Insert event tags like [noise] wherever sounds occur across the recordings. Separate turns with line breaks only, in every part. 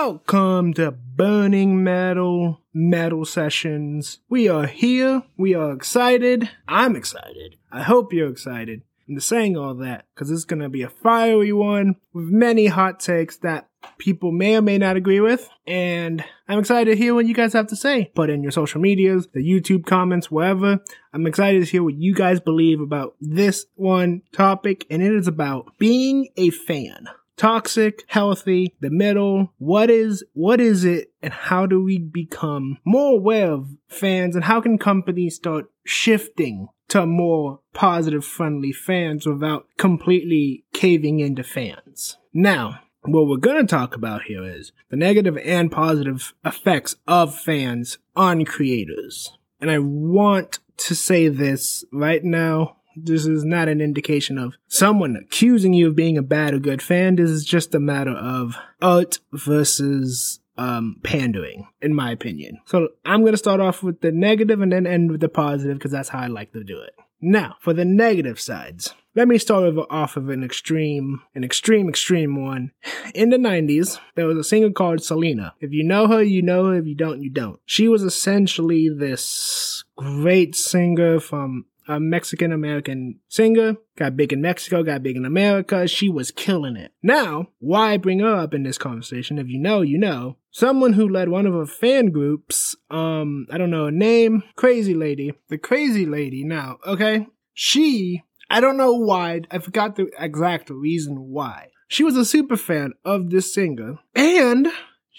Welcome to Burning Metal Metal Sessions. We are here. We are excited. I'm excited. I hope you're excited. I'm saying all that because it's going to be a fiery one with many hot takes that people may or may not agree with. And I'm excited to hear what you guys have to say. Put in your social medias, the YouTube comments, wherever. I'm excited to hear what you guys believe about this one topic. And it is about being a fan toxic, healthy, the middle. What is, what is it and how do we become more aware of fans and how can companies start shifting to more positive, friendly fans without completely caving into fans? Now, what we're going to talk about here is the negative and positive effects of fans on creators. And I want to say this right now this is not an indication of someone accusing you of being a bad or good fan. This is just a matter of art versus um, pandering, in my opinion. So I'm going to start off with the negative and then end with the positive because that's how I like to do it. Now, for the negative sides, let me start off of an extreme, an extreme, extreme one. In the 90s, there was a singer called Selena. If you know her, you know her. If you don't, you don't. She was essentially this great singer from a Mexican American singer, got big in Mexico, got big in America. She was killing it. Now, why bring her up in this conversation? If you know, you know. Someone who led one of her fan groups, um, I don't know her name, Crazy Lady. The Crazy Lady now, okay? She, I don't know why, I forgot the exact reason why. She was a super fan of this singer, and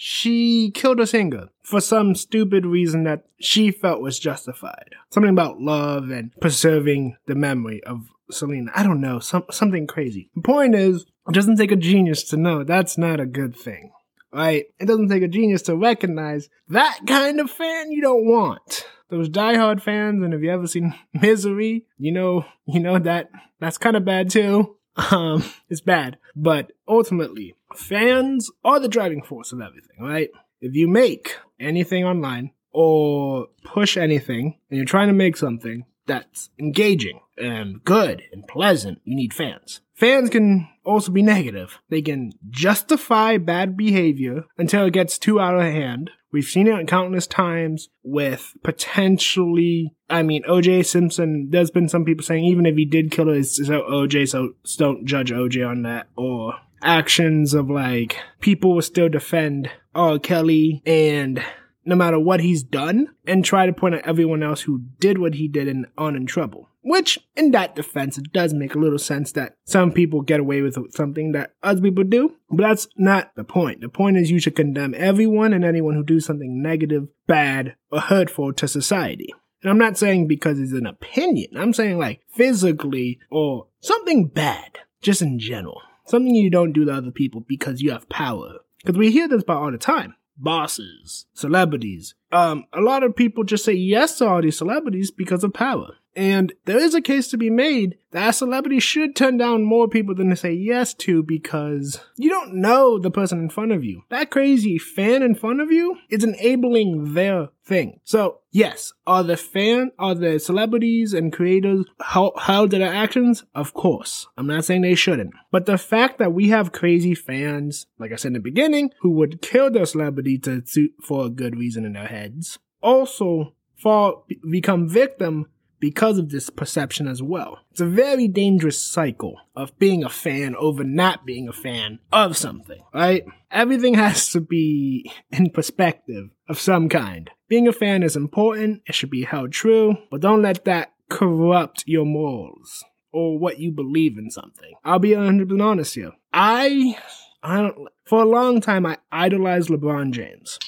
she killed a singer for some stupid reason that she felt was justified. Something about love and preserving the memory of Selena. I don't know, some, something crazy. The point is, it doesn't take a genius to know that's not a good thing. Right? It doesn't take a genius to recognize that kind of fan you don't want. Those diehard fans, and if you ever seen [laughs] Misery, you know, you know that that's kind of bad too. [laughs] Um, it's bad. But ultimately, fans are the driving force of everything, right? If you make anything online or push anything and you're trying to make something that's engaging and good and pleasant, you need fans. Fans can also be negative. They can justify bad behavior until it gets too out of hand. We've seen it countless times with potentially, I mean, OJ Simpson, there's been some people saying even if he did kill her, it's so OJ, so don't judge OJ on that. Or actions of like, people will still defend R. Kelly and no matter what he's done and try to point at everyone else who did what he did and on in trouble. Which, in that defense, it does make a little sense that some people get away with something that other people do, but that's not the point. The point is you should condemn everyone and anyone who do something negative, bad, or hurtful to society. And I'm not saying because it's an opinion. I'm saying like physically or something bad, just in general. Something you don't do to other people because you have power. Because we hear this about all the time bosses, celebrities. Um, a lot of people just say yes to all these celebrities because of power. And there is a case to be made that a celebrity should turn down more people than they say yes to because you don't know the person in front of you. That crazy fan in front of you is enabling their thing. So yes, are the fan, are the celebrities and creators held to their actions? Of course. I'm not saying they shouldn't. But the fact that we have crazy fans, like I said in the beginning, who would kill their celebrity to suit for a good reason in their heads, also fall, become victim because of this perception as well. It's a very dangerous cycle of being a fan over not being a fan of something, right? Everything has to be in perspective of some kind. Being a fan is important, it should be held true, but don't let that corrupt your morals or what you believe in something. I'll be 100% honest here. I, I don't, for a long time, I idolized LeBron James.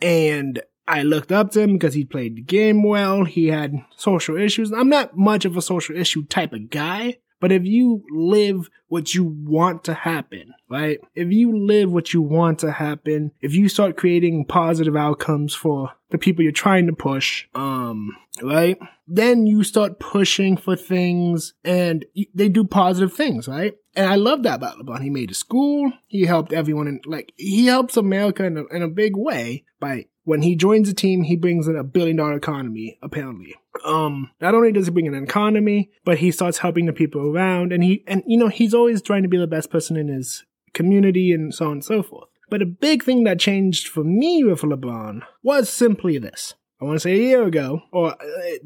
And I looked up to him because he played the game well. He had social issues. I'm not much of a social issue type of guy, but if you live what you want to happen, right? If you live what you want to happen, if you start creating positive outcomes for the people you're trying to push, um, right? Then you start pushing for things and they do positive things, right? And I love that about LeBron. He made a school. He helped everyone in, like, he helps America in a, in a big way by when he joins a team, he brings in a billion dollar economy, apparently. Um, not only does he bring in an economy, but he starts helping the people around and he, and you know, he's always trying to be the best person in his community and so on and so forth. But a big thing that changed for me with LeBron was simply this. I want to say a year ago, or uh,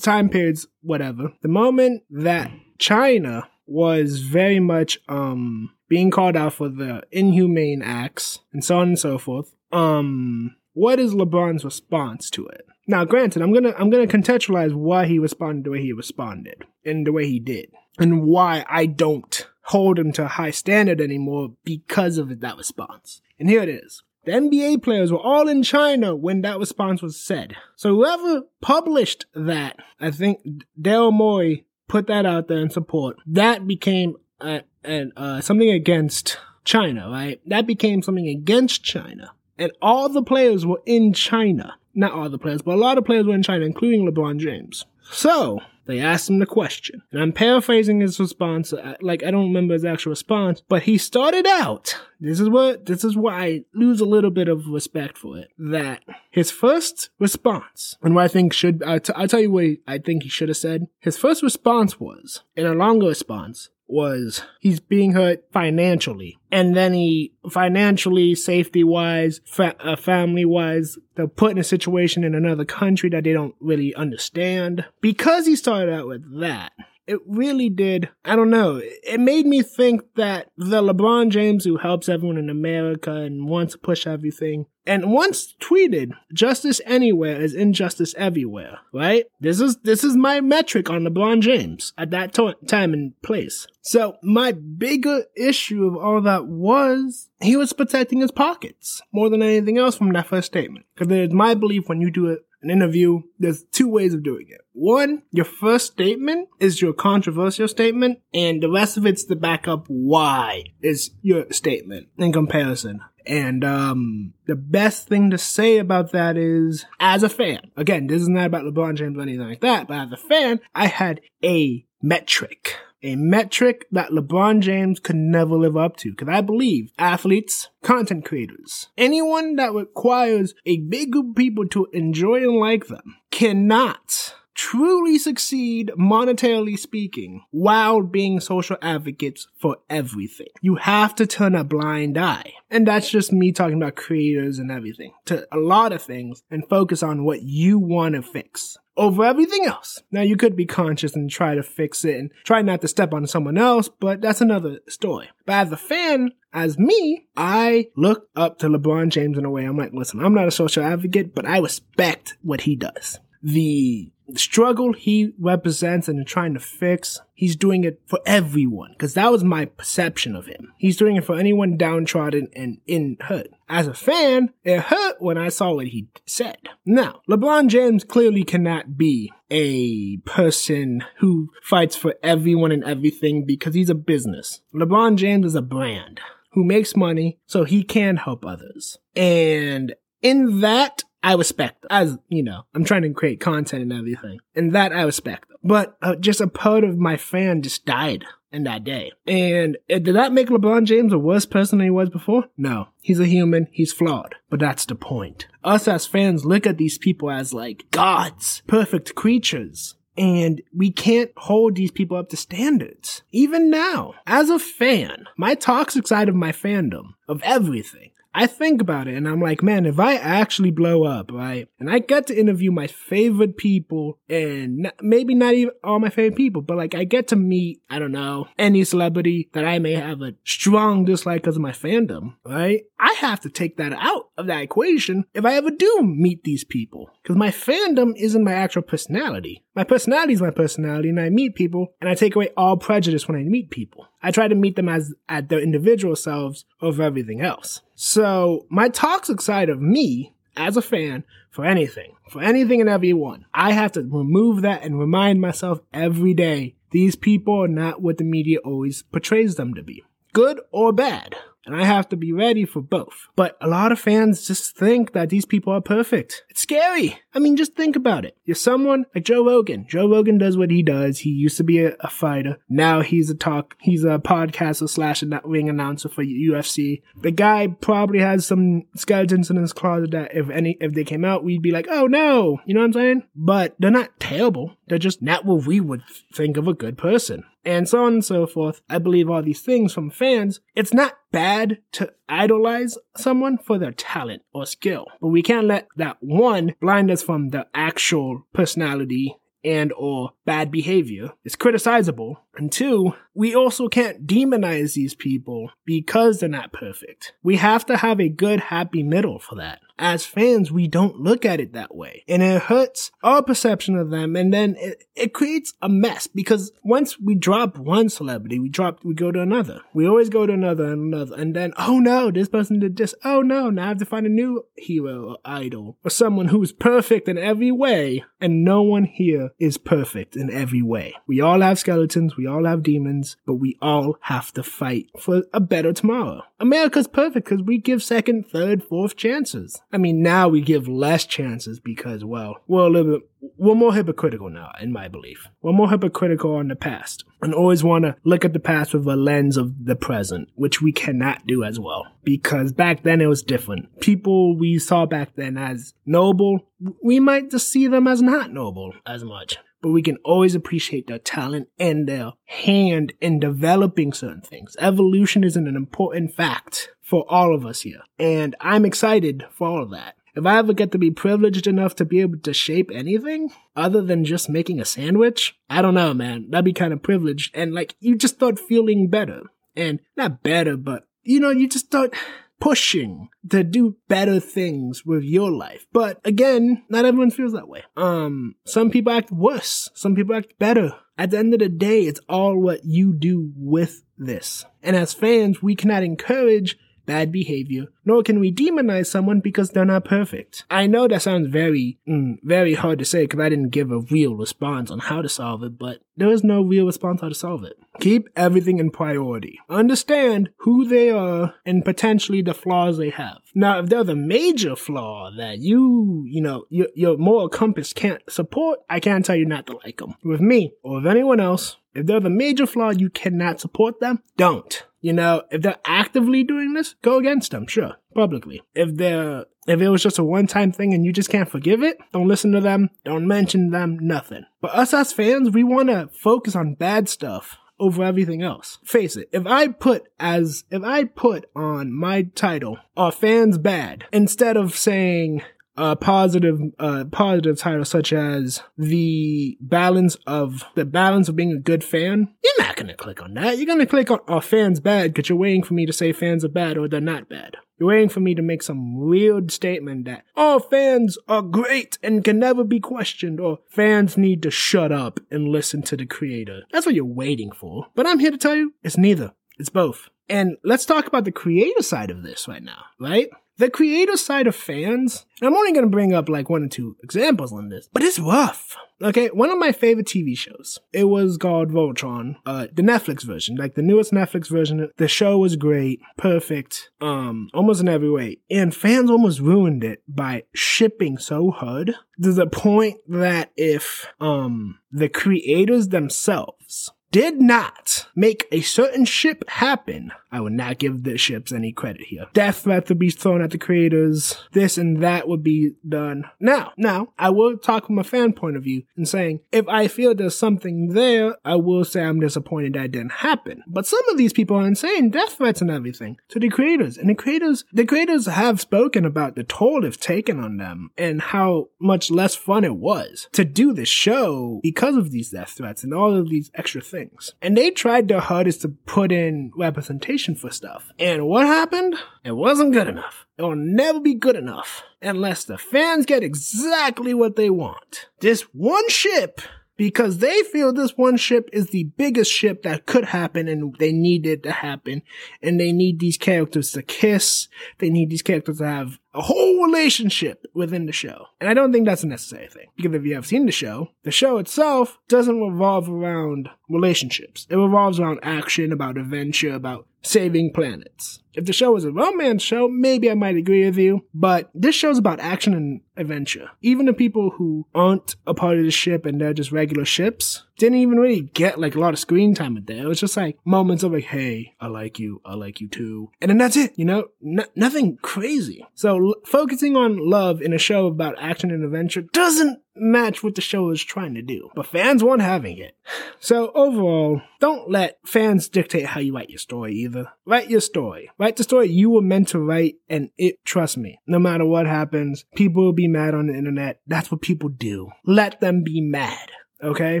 time periods, whatever. The moment that China was very much um being called out for the inhumane acts and so on and so forth. Um, what is LeBron's response to it? Now, granted, I'm gonna I'm gonna contextualize why he responded the way he responded and the way he did, and why I don't hold him to a high standard anymore because of that response. And here it is. The NBA players were all in China when that response was said. So whoever published that, I think Daryl Morey put that out there in support. That became a, a, uh, something against China, right? That became something against China. And all the players were in China. Not all the players, but a lot of players were in China, including LeBron James. So, they asked him the question. And I'm paraphrasing his response, uh, like I don't remember his actual response, but he started out, this is what, this is why I lose a little bit of respect for it, that his first response, and what I think should, I'll, t- I'll tell you what I think he should have said. His first response was, in a longer response, was he's being hurt financially. And then he financially, safety wise, fa- uh, family wise, they're put in a situation in another country that they don't really understand. Because he started out with that, it really did. I don't know. It made me think that the LeBron James who helps everyone in America and wants to push everything and once tweeted, justice anywhere is injustice everywhere, right? This is, this is my metric on LeBron James at that to- time and place. So my bigger issue of all that was he was protecting his pockets more than anything else from that first statement. Cause it's my belief when you do it an interview, there's two ways of doing it. One, your first statement is your controversial statement, and the rest of it's to back up why is your statement in comparison. And um, the best thing to say about that is, as a fan, again, this is not about LeBron James or anything like that, but as a fan, I had a metric a metric that LeBron James could never live up to. Because I believe athletes, content creators, anyone that requires a big group of people to enjoy and like them cannot truly succeed monetarily speaking while being social advocates for everything. You have to turn a blind eye. And that's just me talking about creators and everything to a lot of things and focus on what you want to fix over everything else. Now you could be conscious and try to fix it and try not to step on someone else, but that's another story. But as a fan, as me, I look up to LeBron James in a way. I'm like, listen, I'm not a social advocate, but I respect what he does. The struggle he represents and trying to fix, he's doing it for everyone. Cause that was my perception of him. He's doing it for anyone downtrodden and in hurt. As a fan, it hurt when I saw what he said. Now, LeBron James clearly cannot be a person who fights for everyone and everything because he's a business. LeBron James is a brand who makes money so he can help others. And in that, I respect. As, you know, I'm trying to create content and everything. And that I respect. But uh, just a part of my fan just died in that day. And uh, did that make LeBron James a worse person than he was before? No. He's a human. He's flawed. But that's the point. Us as fans look at these people as like gods, perfect creatures. And we can't hold these people up to standards. Even now, as a fan, my toxic side of my fandom, of everything, I think about it and I'm like, man, if I actually blow up, right, and I get to interview my favorite people and maybe not even all my favorite people, but like I get to meet, I don't know, any celebrity that I may have a strong dislike because of my fandom, right? I have to take that out of that equation if I ever do meet these people. Because my fandom isn't my actual personality. My personality is my personality, and I meet people, and I take away all prejudice when I meet people. I try to meet them as at their individual selves over everything else. So my toxic side of me as a fan for anything, for anything and everyone, I have to remove that and remind myself every day these people are not what the media always portrays them to be. Good or bad and I have to be ready for both. But a lot of fans just think that these people are perfect. It's scary. I mean, just think about it. You're someone like Joe Rogan. Joe Rogan does what he does. He used to be a, a fighter. Now he's a talk, he's a podcaster slash a ring announcer for UFC. The guy probably has some skeletons in his closet that if any, if they came out, we'd be like, oh no, you know what I'm saying? But they're not terrible. They're just not what we would think of a good person. And so on and so forth. I believe all these things from fans. It's not bad to idolize someone for their talent or skill, but we can't let that one blind us from the actual personality and or bad behavior is criticizable. And two, we also can't demonize these people because they're not perfect. We have to have a good happy middle for that. As fans, we don't look at it that way. And it hurts our perception of them and then it, it creates a mess because once we drop one celebrity, we drop we go to another. We always go to another and another and then oh no, this person did this. Oh no, now I have to find a new hero or idol or someone who's perfect in every way and no one here is perfect in every way. We all have skeletons, we all have demons, but we all have to fight for a better tomorrow. America's perfect because we give second, third, fourth chances. I mean, now we give less chances because, well, we're a little bit, we're more hypocritical now, in my belief. We're more hypocritical on the past and always want to look at the past with a lens of the present, which we cannot do as well. Because back then it was different. People we saw back then as noble, we might just see them as not noble as much but we can always appreciate their talent and their hand in developing certain things. Evolution isn't an important fact for all of us here. And I'm excited for all of that. If I ever get to be privileged enough to be able to shape anything other than just making a sandwich, I don't know, man. That'd be kind of privileged. And like, you just start feeling better. And not better, but you know, you just start pushing to do better things with your life. But again, not everyone feels that way. Um, some people act worse. Some people act better. At the end of the day, it's all what you do with this. And as fans, we cannot encourage bad behavior, nor can we demonize someone because they're not perfect. I know that sounds very, mm, very hard to say because I didn't give a real response on how to solve it, but there is no real response how to solve it. Keep everything in priority. Understand who they are and potentially the flaws they have. Now, if there's a major flaw that you, you know, your, your moral compass can't support, I can't tell you not to like them. With me or with anyone else, if there's a major flaw you cannot support them, don't. You know, if they're actively doing this, go against them, sure, publicly. If they're, if it was just a one time thing and you just can't forgive it, don't listen to them, don't mention them, nothing. But us as fans, we want to focus on bad stuff over everything else. Face it, if I put as, if I put on my title, are fans bad, instead of saying, uh, positive uh, positive titles such as the balance of the balance of being a good fan, you're not gonna click on that. You're gonna click on "Are fans bad?" because you're waiting for me to say fans are bad or they're not bad. You're waiting for me to make some weird statement that all fans are great and can never be questioned, or fans need to shut up and listen to the creator. That's what you're waiting for. But I'm here to tell you, it's neither. It's both. And let's talk about the creator side of this right now, right? The creator side of fans, I'm only going to bring up like one or two examples on this, but it's rough. Okay, one of my favorite TV shows. It was called Voltron, uh, the Netflix version, like the newest Netflix version. The show was great, perfect, um, almost in every way. And fans almost ruined it by shipping so hard to the point that if, um, the creators themselves did not make a certain ship happen, I would not give the ships any credit here. Death threats would be thrown at the creators. This and that would be done. Now, now, I will talk from a fan point of view and saying, if I feel there's something there, I will say I'm disappointed that didn't happen. But some of these people are insane, death threats and everything to the creators. And the creators, the creators have spoken about the toll it's taken on them and how much less fun it was to do the show because of these death threats and all of these extra things. And they tried their hardest to put in representation for stuff. And what happened? It wasn't good enough. It will never be good enough unless the fans get exactly what they want. This one ship because they feel this one ship is the biggest ship that could happen and they need it to happen. And they need these characters to kiss. They need these characters to have a whole relationship within the show. And I don't think that's a necessary thing. Because if you have seen the show, the show itself doesn't revolve around relationships. It revolves around action, about adventure, about saving planets. If the show was a romance show, maybe I might agree with you, but this show's about action and adventure. Even the people who aren't a part of the ship and they're just regular ships didn't even really get like a lot of screen time with that. It was just like moments of like, hey, I like you, I like you too. And then that's it, you know? N- nothing crazy. So l- focusing on love in a show about action and adventure doesn't match what the show is trying to do. But fans weren't having it. So overall, don't let fans dictate how you write your story either. Write your story. Write the story you were meant to write and it, trust me, no matter what happens, people will be mad on the internet. That's what people do. Let them be mad. Okay?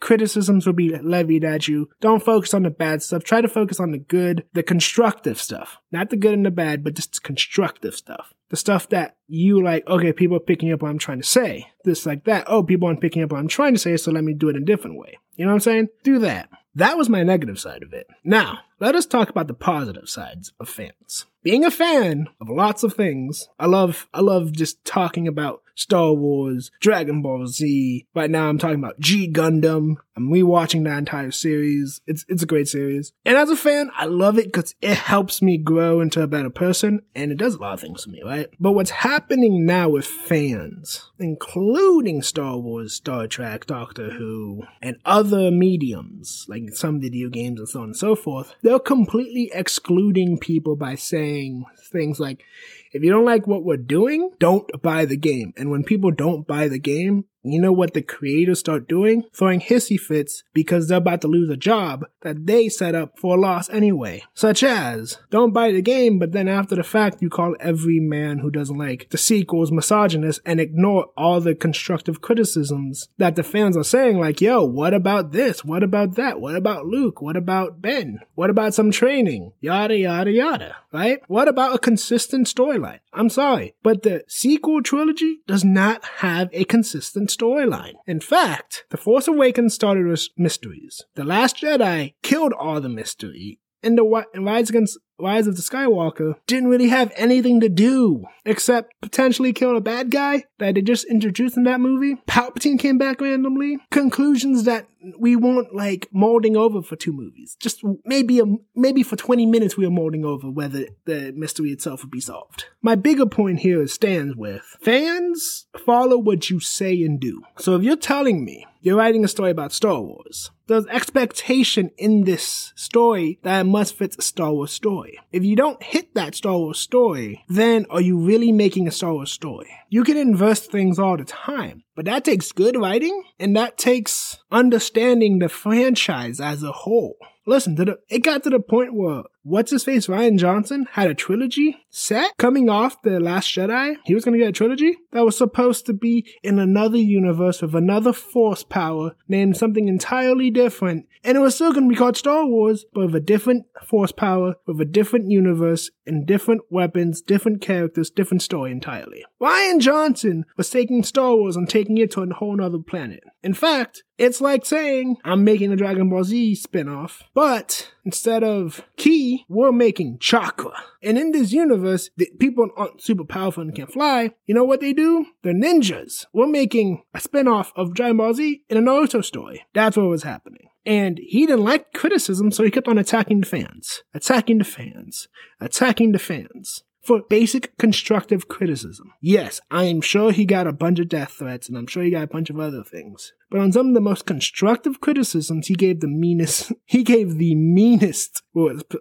Criticisms will be levied at you. Don't focus on the bad stuff. Try to focus on the good, the constructive stuff. Not the good and the bad, but just constructive stuff. The stuff that you like, okay, people are picking up what I'm trying to say. This like that. Oh, people aren't picking up what I'm trying to say, so let me do it in a different way. You know what I'm saying? Do that. That was my negative side of it. Now, let us talk about the positive sides of fans. Being a fan of lots of things, I love I love just talking about Star Wars, Dragon Ball Z. Right now I'm talking about G Gundam. I'm rewatching that entire series. It's it's a great series. And as a fan, I love it because it helps me grow into a better person and it does a lot of things for me, right? But what's happening now with fans, including Star Wars, Star Trek, Doctor Who, and other mediums, like some video games and so on and so forth, they're completely excluding people by saying things like, if you don't like what we're doing, don't buy the game. And when people don't buy the game, you know what the creators start doing? Throwing hissy fits because they're about to lose a job that they set up for a loss anyway. Such as, don't buy the game, but then after the fact, you call every man who doesn't like the sequels misogynist and ignore all the constructive criticisms that the fans are saying, like, yo, what about this? What about that? What about Luke? What about Ben? What about some training? Yada, yada, yada, right? What about a consistent storyline? I'm sorry, but the sequel trilogy does not have a consistent storyline. In fact, The Force Awakens started with mysteries. The Last Jedi killed all the mystery, and the Rise Against Rise of the Skywalker didn't really have anything to do except potentially kill a bad guy that they just introduced in that movie. Palpatine came back randomly. Conclusions that we weren't like molding over for two movies. Just maybe a, maybe for 20 minutes we were molding over whether the mystery itself would be solved. My bigger point here stands with fans follow what you say and do. So if you're telling me you're writing a story about Star Wars, there's expectation in this story that it must fit a Star Wars story. If you don't hit that Star Wars story, then are you really making a Star Wars story? You can invest things all the time, but that takes good writing and that takes understanding the franchise as a whole. Listen, to the, it got to the point where what's his face Rian Johnson had a trilogy set coming off the Last Jedi. He was gonna get a trilogy that was supposed to be in another universe with another force power named something entirely different, and it was still gonna be called Star Wars, but with a different force power, with a different universe, and different weapons, different characters, different story entirely. Rian Johnson was taking Star Wars and taking it to a whole nother planet. In fact, it's like saying, I'm making a Dragon Ball Z spin-off, but instead of ki, we're making chakra. And in this universe, the people aren't super powerful and can fly. You know what they do? They're ninjas. We're making a spin-off of Dragon Ball Z in a Naruto story. That's what was happening. And he didn't like criticism, so he kept on attacking the fans, attacking the fans, attacking the fans for basic constructive criticism. Yes, I am sure he got a bunch of death threats and I'm sure he got a bunch of other things. But on some of the most constructive criticisms, he gave the meanest, [laughs] he gave the meanest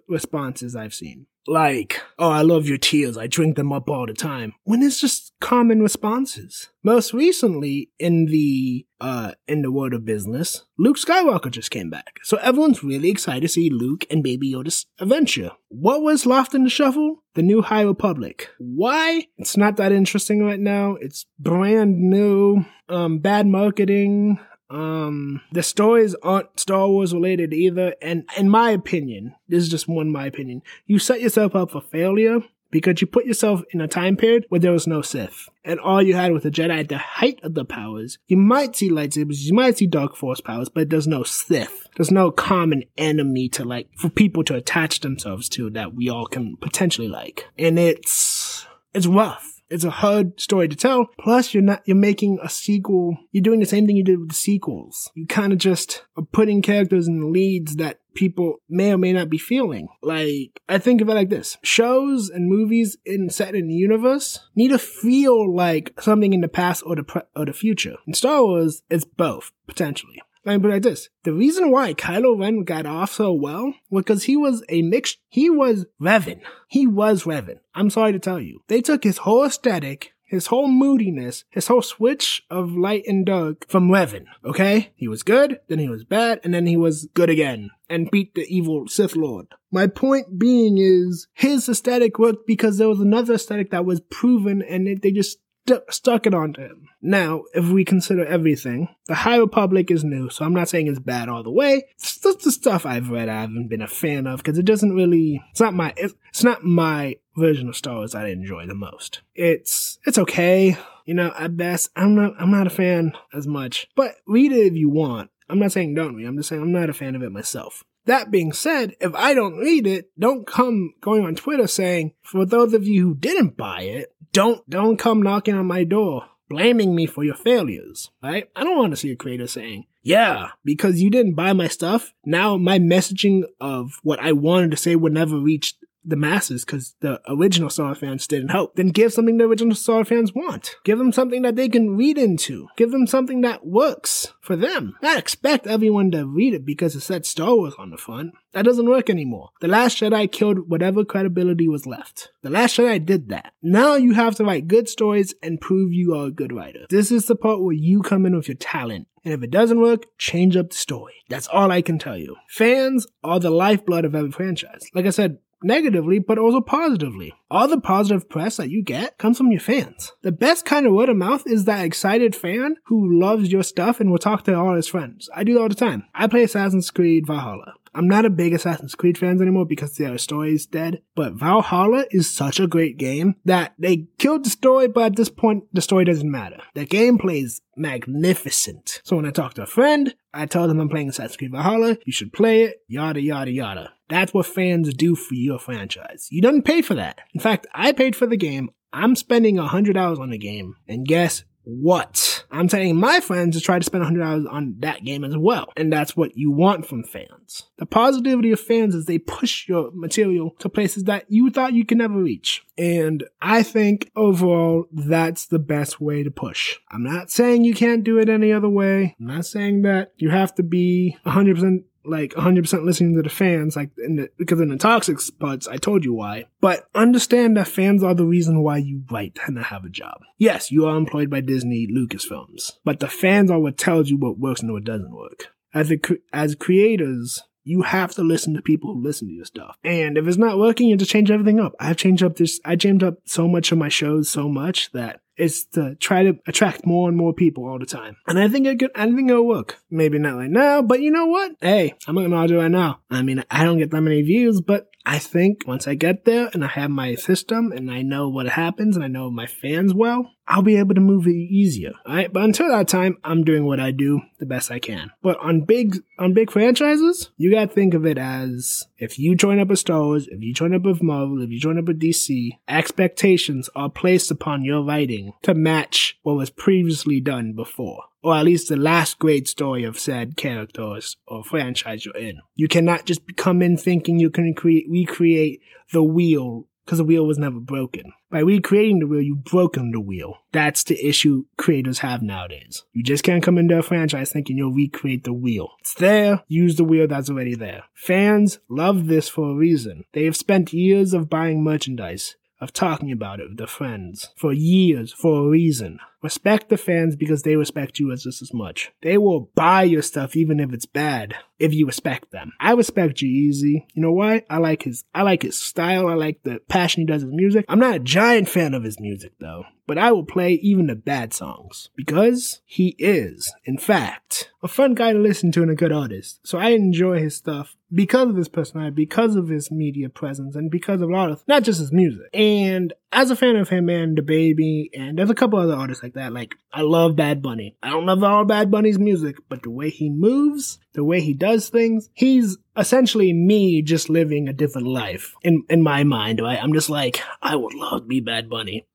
responses I've seen. Like, oh, I love your tears. I drink them up all the time. When it's just common responses. Most recently, in the, uh, in the world of business, Luke Skywalker just came back. So everyone's really excited to see Luke and Baby Yoda's adventure. What was lost in the shuffle? The New High Republic. Why? It's not that interesting right now. It's brand new. Um, bad marketing. Um, the stories aren't Star Wars related either. And in my opinion, this is just one my opinion, you set yourself up for failure because you put yourself in a time period where there was no Sith. And all you had was the Jedi at the height of the powers, you might see lightsabers, you might see dark force powers, but there's no Sith. There's no common enemy to like, for people to attach themselves to that we all can potentially like. And it's, it's rough it's a hard story to tell. Plus, you're not, you're making a sequel. You're doing the same thing you did with the sequels. You kind of just are putting characters in the leads that people may or may not be feeling. Like, I think of it like this. Shows and movies in set in the universe need to feel like something in the past or the pre- or the future. In Star Wars, it's both, potentially. Let me put it like this. The reason why Kylo Ren got off so well was because he was a mix, he was Revan. He was Revan. I'm sorry to tell you. They took his whole aesthetic his whole moodiness, his whole switch of light and dark from Revan, okay? He was good, then he was bad, and then he was good again and beat the evil Sith Lord. My point being is his aesthetic worked because there was another aesthetic that was proven and it, they just st- stuck it onto him. Now, if we consider everything, the High Republic is new, so I'm not saying it's bad all the way. It's just the stuff I've read I haven't been a fan of because it doesn't really, it's not my, it's not my version of Star Wars I enjoy the most. It's, it's okay. You know, at best, I'm not, I'm not a fan as much, but read it if you want. I'm not saying don't read. I'm just saying I'm not a fan of it myself. That being said, if I don't read it, don't come going on Twitter saying, for those of you who didn't buy it, don't, don't come knocking on my door blaming me for your failures, right? I don't want to see a creator saying, yeah, because you didn't buy my stuff. Now my messaging of what I wanted to say would never reach the masses because the original Star fans didn't help, then give something the original Star fans want. Give them something that they can read into. Give them something that works for them. Not expect everyone to read it because it said Star Wars on the front. That doesn't work anymore. The Last Jedi killed whatever credibility was left. The Last Jedi did that. Now you have to write good stories and prove you are a good writer. This is the part where you come in with your talent. And if it doesn't work, change up the story. That's all I can tell you. Fans are the lifeblood of every franchise. Like I said, negatively, but also positively. All the positive press that you get comes from your fans. The best kind of word of mouth is that excited fan who loves your stuff and will talk to all his friends. I do all the time. I play Assassin's Creed Valhalla. I'm not a big Assassin's Creed fans anymore because their story is dead, but Valhalla is such a great game that they killed the story, but at this point, the story doesn't matter. The gameplay is magnificent. So when I talk to a friend, I tell them I'm playing Assassin's Creed Valhalla, you should play it, yada yada yada. That's what fans do for your franchise. You don't pay for that. In fact, I paid for the game. I'm spending a hundred dollars on the game, and guess what? I'm telling my friends to try to spend $100 on that game as well. And that's what you want from fans. The positivity of fans is they push your material to places that you thought you could never reach. And I think overall, that's the best way to push. I'm not saying you can't do it any other way. I'm not saying that you have to be 100% like 100% listening to the fans, like in the, because in the toxic spots, I told you why. But understand that fans are the reason why you write and have a job. Yes, you are employed by Disney Lucasfilms, but the fans are what tells you what works and what doesn't work. As a, as creators, you have to listen to people who listen to your stuff. And if it's not working, you have to change everything up. I've changed up this, I changed up so much of my shows so much that it's to try to attract more and more people all the time. And I think it could, I think it'll work. Maybe not right now, but you know what? Hey, I'm gonna argue right now. I mean, I don't get that many views, but I think once I get there and I have my system and I know what happens and I know my fans well, I'll be able to move it easier. Alright, but until that time, I'm doing what I do the best I can. But on big on big franchises, you gotta think of it as if you join up with Star Wars, if you join up with Marvel, if you join up with DC, expectations are placed upon your writing to match what was previously done before or at least the last great story of said characters or franchise you're in. You cannot just come in thinking you can create, recreate the wheel because the wheel was never broken. By recreating the wheel, you've broken the wheel. That's the issue creators have nowadays. You just can't come into a franchise thinking you'll recreate the wheel. It's there, use the wheel that's already there. Fans love this for a reason. They have spent years of buying merchandise of talking about it with their friends for years for a reason. Respect the fans because they respect you as just as much. They will buy your stuff even if it's bad if you respect them. I respect G-Eazy. You know why? I like his I like his style. I like the passion he does his music. I'm not a giant fan of his music though, but I will play even the bad songs because he is, in fact, a fun guy to listen to and a good artist. So I enjoy his stuff because of his personality, because of his media presence, and because of a lot of not just his music. And as a fan of him and the baby, and there's a couple other artists like that. Like I love Bad Bunny. I don't love all Bad Bunny's music, but the way he moves, the way he does things, he's essentially me just living a different life in in my mind. Right? I'm just like I would love to be Bad Bunny.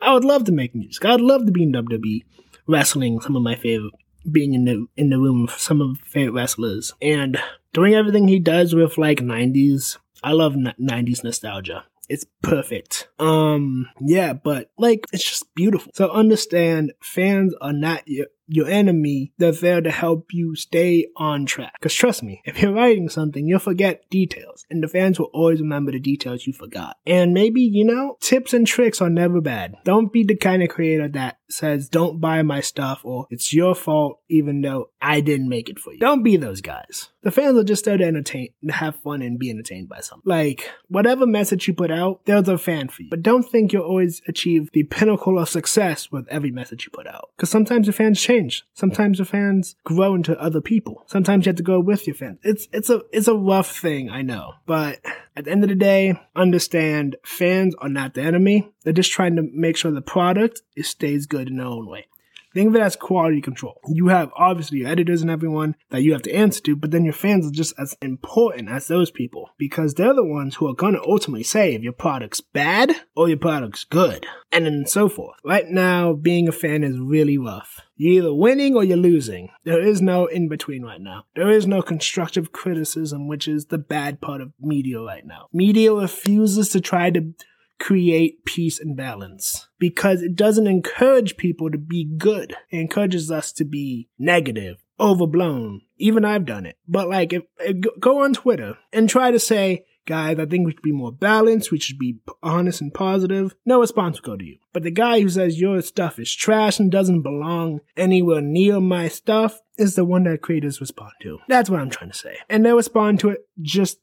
I would love to make music. I'd love to be in WWE, wrestling some of my favorite being in the in the room with some of my favorite wrestlers and doing everything he does with like 90s. I love 90s nostalgia. It's perfect. Um, yeah, but like, it's just beautiful. So understand fans are not your, your enemy. They're there to help you stay on track. Cause trust me, if you're writing something, you'll forget details and the fans will always remember the details you forgot. And maybe, you know, tips and tricks are never bad. Don't be the kind of creator that says, don't buy my stuff or it's your fault even though I didn't make it for you. Don't be those guys. The fans are just there to entertain, to have fun and be entertained by something. Like, whatever message you put out, there's a fan for you. But don't think you'll always achieve the pinnacle of success with every message you put out. Cause sometimes the fans change. Sometimes your fans grow into other people. Sometimes you have to go with your fans. It's, it's a, it's a rough thing, I know. But at the end of the day, understand fans are not the enemy. They're just trying to make sure the product stays good in their own way. Think of it as quality control. You have obviously your editors and everyone that you have to answer to, but then your fans are just as important as those people because they're the ones who are going to ultimately say if your product's bad or your product's good, and then so forth. Right now, being a fan is really rough. You're either winning or you're losing. There is no in between right now. There is no constructive criticism, which is the bad part of media right now. Media refuses to try to create peace and balance because it doesn't encourage people to be good. It encourages us to be negative, overblown. Even I've done it. But like, if, if go on Twitter and try to say, guys, I think we should be more balanced. We should be honest and positive. No response will go to you. But the guy who says your stuff is trash and doesn't belong anywhere near my stuff is the one that creators respond to. That's what I'm trying to say. And they respond to it just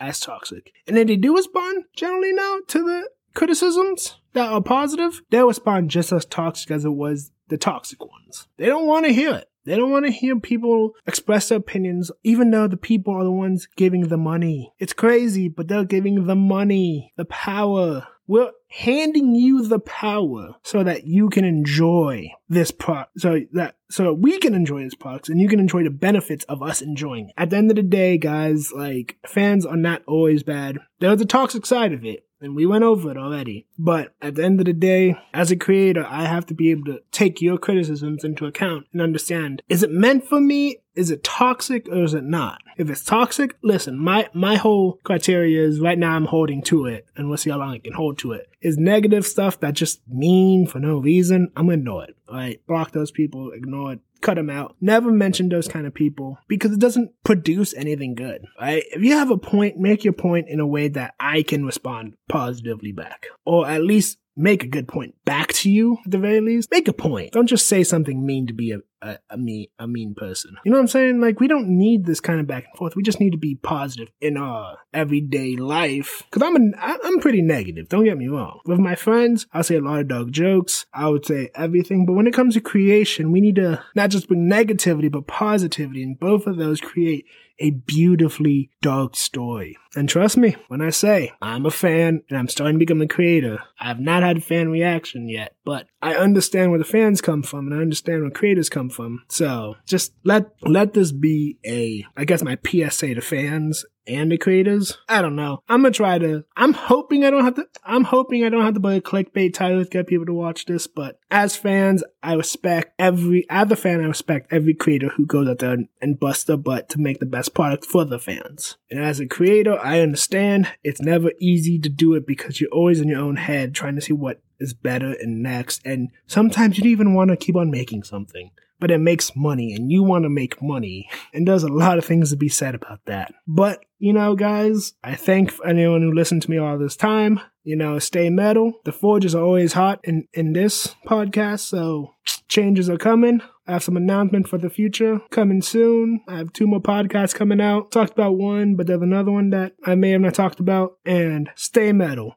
as toxic. And if they do respond, generally now, to the criticisms that are positive, they'll respond just as toxic as it was the toxic ones. They don't want to hear it. They don't want to hear people express their opinions, even though the people are the ones giving the money. It's crazy, but they're giving the money, the power. We're handing you the power so that you can enjoy this product, so that, so we can enjoy this product and you can enjoy the benefits of us enjoying. At the end of the day, guys, like, fans are not always bad. There's a toxic side of it and we went over it already. But at the end of the day, as a creator, I have to be able to take your criticisms into account and understand, is it meant for me? Is it toxic or is it not? If it's toxic, listen, my, my whole criteria is right now I'm holding to it and we'll see how long I can hold to it. Is negative stuff that just mean for no reason, I'm gonna ignore it. Right? Block those people, ignore it, cut them out. Never mention those kind of people because it doesn't produce anything good, right? If you have a point, make your point in a way that I can respond positively back. Or at least make a good point back to you at the very least. Make a point. Don't just say something mean to be a, a, mean a mean person. You know what I'm saying? Like we don't need this kind of back and forth. We just need to be positive in our everyday life. Cause I'm a, I'm pretty negative. Don't get me wrong. With my friends, I'll say a lot of dog jokes. I would say everything. But when it comes to creation, we need to not just bring negativity, but positivity. And both of those create a beautifully dark story. And trust me when I say I'm a fan and I'm starting to become a creator. I have not had fan reaction yet, but I understand where the fans come from and I understand where creators come from. So just let let this be a I guess my PSA to fans and the creators. I don't know. I'm gonna try to. I'm hoping I don't have to. I'm hoping I don't have to put a clickbait title to get people to watch this. But as fans, I respect every. As a fan, I respect every creator who goes out there and, and busts their butt to make the best product for the fans. And as a creator, I understand it's never easy to do it because you're always in your own head trying to see what is better and next. And sometimes you don't even want to keep on making something but it makes money and you want to make money. And there's a lot of things to be said about that. But, you know, guys, I thank anyone who listened to me all this time. You know, stay metal. The forges are always hot in, in this podcast, so changes are coming. I have some announcement for the future coming soon. I have two more podcasts coming out. Talked about one, but there's another one that I may have not talked about. And stay metal.